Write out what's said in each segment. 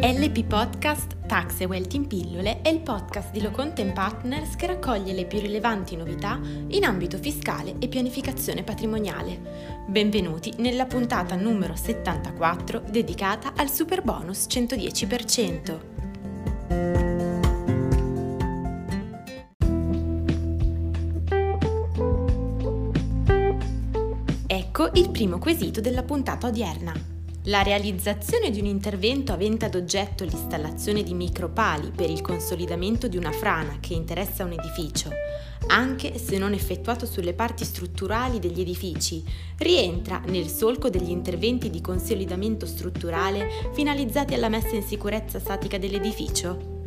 LP Podcast Tax e Wealth in pillole è il podcast di Loconte Partners che raccoglie le più rilevanti novità in ambito fiscale e pianificazione patrimoniale. Benvenuti nella puntata numero 74 dedicata al super bonus 110%. Ecco il primo quesito della puntata odierna. La realizzazione di un intervento avente ad oggetto l'installazione di micropali per il consolidamento di una frana che interessa un edificio, anche se non effettuato sulle parti strutturali degli edifici, rientra nel solco degli interventi di consolidamento strutturale finalizzati alla messa in sicurezza statica dell'edificio?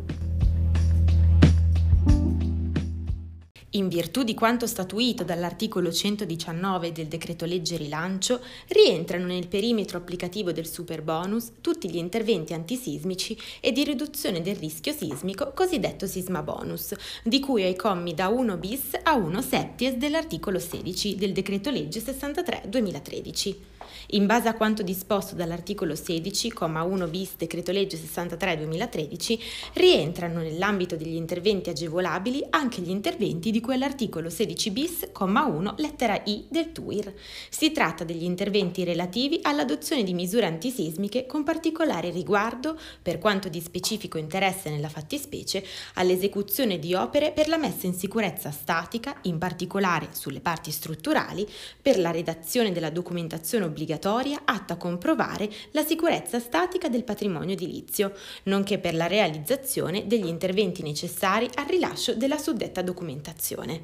In virtù di quanto statuito dall'articolo 119 del decreto legge rilancio, rientrano nel perimetro applicativo del superbonus tutti gli interventi antisismici e di riduzione del rischio sismico cosiddetto sisma bonus, di cui ai commi da 1 bis a 1 septies dell'articolo 16 del decreto legge 63 2013. In base a quanto disposto dall'articolo 16,1 bis decreto legge 63-2013, rientrano nell'ambito degli interventi agevolabili anche gli interventi di cui all'articolo 16 bis, 1 lettera I del TUIR. Si tratta degli interventi relativi all'adozione di misure antisismiche con particolare riguardo, per quanto di specifico interesse nella fattispecie, all'esecuzione di opere per la messa in sicurezza statica, in particolare sulle parti strutturali, per la redazione della documentazione obbligatoria atta a comprovare la sicurezza statica del patrimonio edilizio, nonché per la realizzazione degli interventi necessari al rilascio della suddetta documentazione.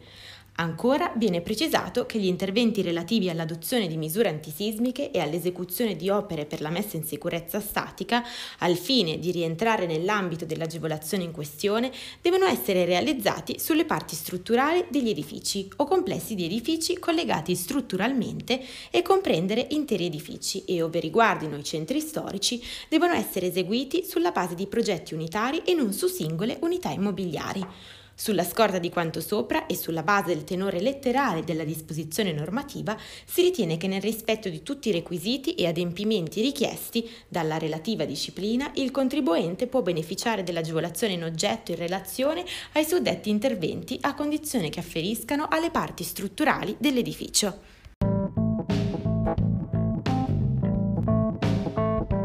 Ancora viene precisato che gli interventi relativi all'adozione di misure antisismiche e all'esecuzione di opere per la messa in sicurezza statica, al fine di rientrare nell'ambito dell'agevolazione in questione, devono essere realizzati sulle parti strutturali degli edifici o complessi di edifici collegati strutturalmente e comprendere interi edifici e, ove riguardino i centri storici, devono essere eseguiti sulla base di progetti unitari e non su singole unità immobiliari. Sulla scorta di quanto sopra e sulla base del tenore letterale della disposizione normativa, si ritiene che nel rispetto di tutti i requisiti e adempimenti richiesti dalla relativa disciplina, il contribuente può beneficiare dell'agevolazione in oggetto in relazione ai suddetti interventi a condizione che afferiscano alle parti strutturali dell'edificio.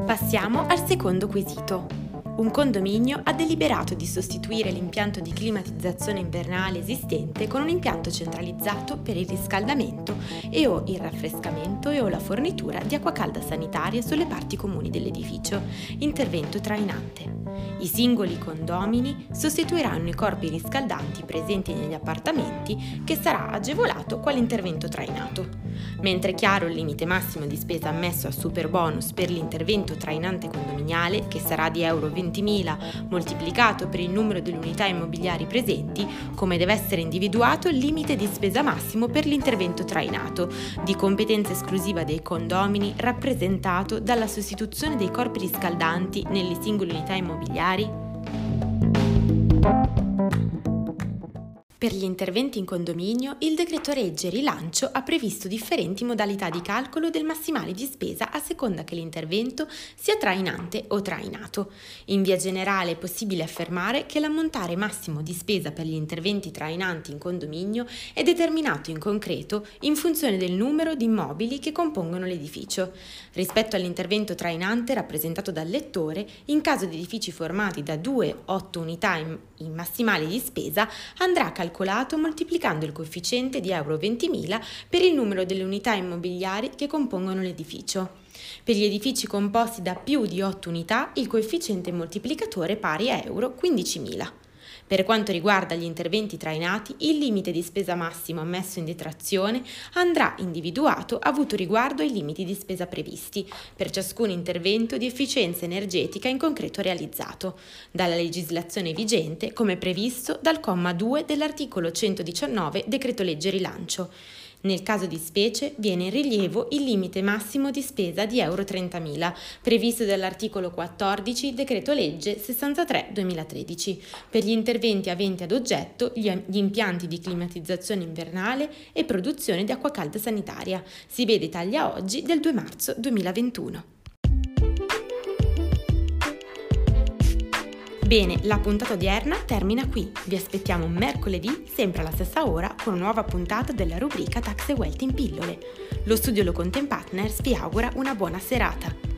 Passiamo al secondo quesito un condominio ha deliberato di sostituire l'impianto di climatizzazione invernale esistente con un impianto centralizzato per il riscaldamento e o il raffrescamento e o la fornitura di acqua calda sanitaria sulle parti comuni dell'edificio, intervento trainante. I singoli condomini sostituiranno i corpi riscaldanti presenti negli appartamenti che sarà agevolato quale intervento trainato. Mentre è chiaro il limite massimo di spesa ammesso a super bonus per l'intervento trainante condominiale che sarà di euro 20.000 moltiplicato per il numero delle unità immobiliari presenti, come deve essere individuato il limite di spesa massimo per l'intervento trainato, di competenza esclusiva dei condomini rappresentato dalla sostituzione dei corpi riscaldanti nelle singole unità immobiliari familiari. Per gli interventi in condominio, il decreto regge rilancio ha previsto differenti modalità di calcolo del massimale di spesa a seconda che l'intervento sia trainante o trainato. In via generale è possibile affermare che l'ammontare massimo di spesa per gli interventi trainanti in condominio è determinato in concreto in funzione del numero di immobili che compongono l'edificio. Rispetto all'intervento trainante rappresentato dal lettore, in caso di edifici formati da 2-8 unità in, in massimale di spesa, andrà calcolato calcolato moltiplicando il coefficiente di euro 20.000 per il numero delle unità immobiliari che compongono l'edificio. Per gli edifici composti da più di 8 unità, il coefficiente moltiplicatore è pari a euro 15.000. Per quanto riguarda gli interventi trainati, il limite di spesa massimo ammesso in detrazione andrà individuato avuto riguardo ai limiti di spesa previsti per ciascun intervento di efficienza energetica in concreto realizzato dalla legislazione vigente come previsto dal comma 2 dell'articolo 119 decreto legge rilancio. Nel caso di specie viene in rilievo il limite massimo di spesa di euro 30.000 previsto dall'articolo 14 decreto legge 63-2013 per gli interventi aventi ad oggetto gli, impianti di climatizzazione invernale e produzione di acqua calda sanitaria. Si vede taglia oggi del 2 marzo 2021. Bene, la puntata odierna termina qui. Vi aspettiamo mercoledì, sempre alla stessa ora, con una nuova puntata della rubrica Tax e Wealth in pillole. Lo studio Locontent Partners vi augura una buona serata.